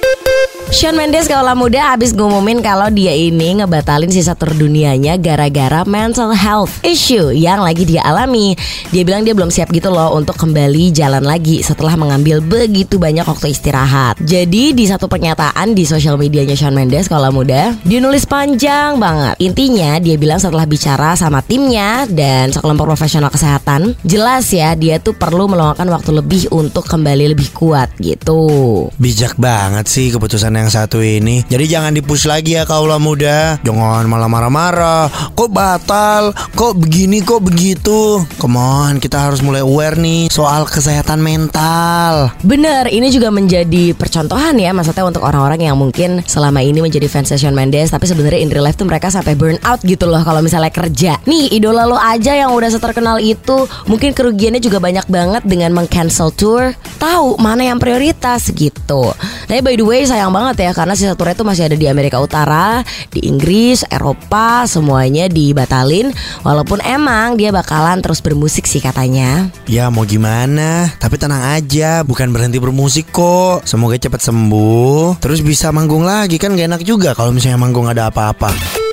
Thank you. Shawn Mendes kaulah muda habis ngumumin kalau dia ini ngebatalin sisa tour dunianya gara-gara mental health issue yang lagi dia alami. Dia bilang dia belum siap gitu loh untuk kembali jalan lagi setelah mengambil begitu banyak waktu istirahat. Jadi di satu pernyataan di sosial medianya Shawn Mendes kaulah muda, dia nulis panjang banget. Intinya dia bilang setelah bicara sama timnya dan sekelompok profesional kesehatan, jelas ya dia tuh perlu meluangkan waktu lebih untuk kembali lebih kuat gitu. Bijak banget sih keputusan satu ini. Jadi jangan dipush lagi ya kaulah muda. Jangan malah marah-marah. Kok batal? Kok begini? Kok begitu? Come on, kita harus mulai aware nih soal kesehatan mental. Bener, ini juga menjadi percontohan ya maksudnya untuk orang-orang yang mungkin selama ini menjadi fans Shawn Mendes tapi sebenarnya in real life tuh mereka sampai burn out gitu loh kalau misalnya kerja. Nih, idola lo aja yang udah seterkenal itu mungkin kerugiannya juga banyak banget dengan meng-cancel tour. Tahu mana yang prioritas gitu. Tapi by the way sayang banget ya karena sisa tournya tuh masih ada di Amerika Utara, di Inggris, Eropa, semuanya dibatalin walaupun emang dia bakalan terus bermusik sih katanya. Ya mau gimana? Tapi tenang aja, bukan berhenti bermusik kok. Semoga cepat sembuh, terus bisa manggung lagi kan gak enak juga kalau misalnya manggung ada apa-apa.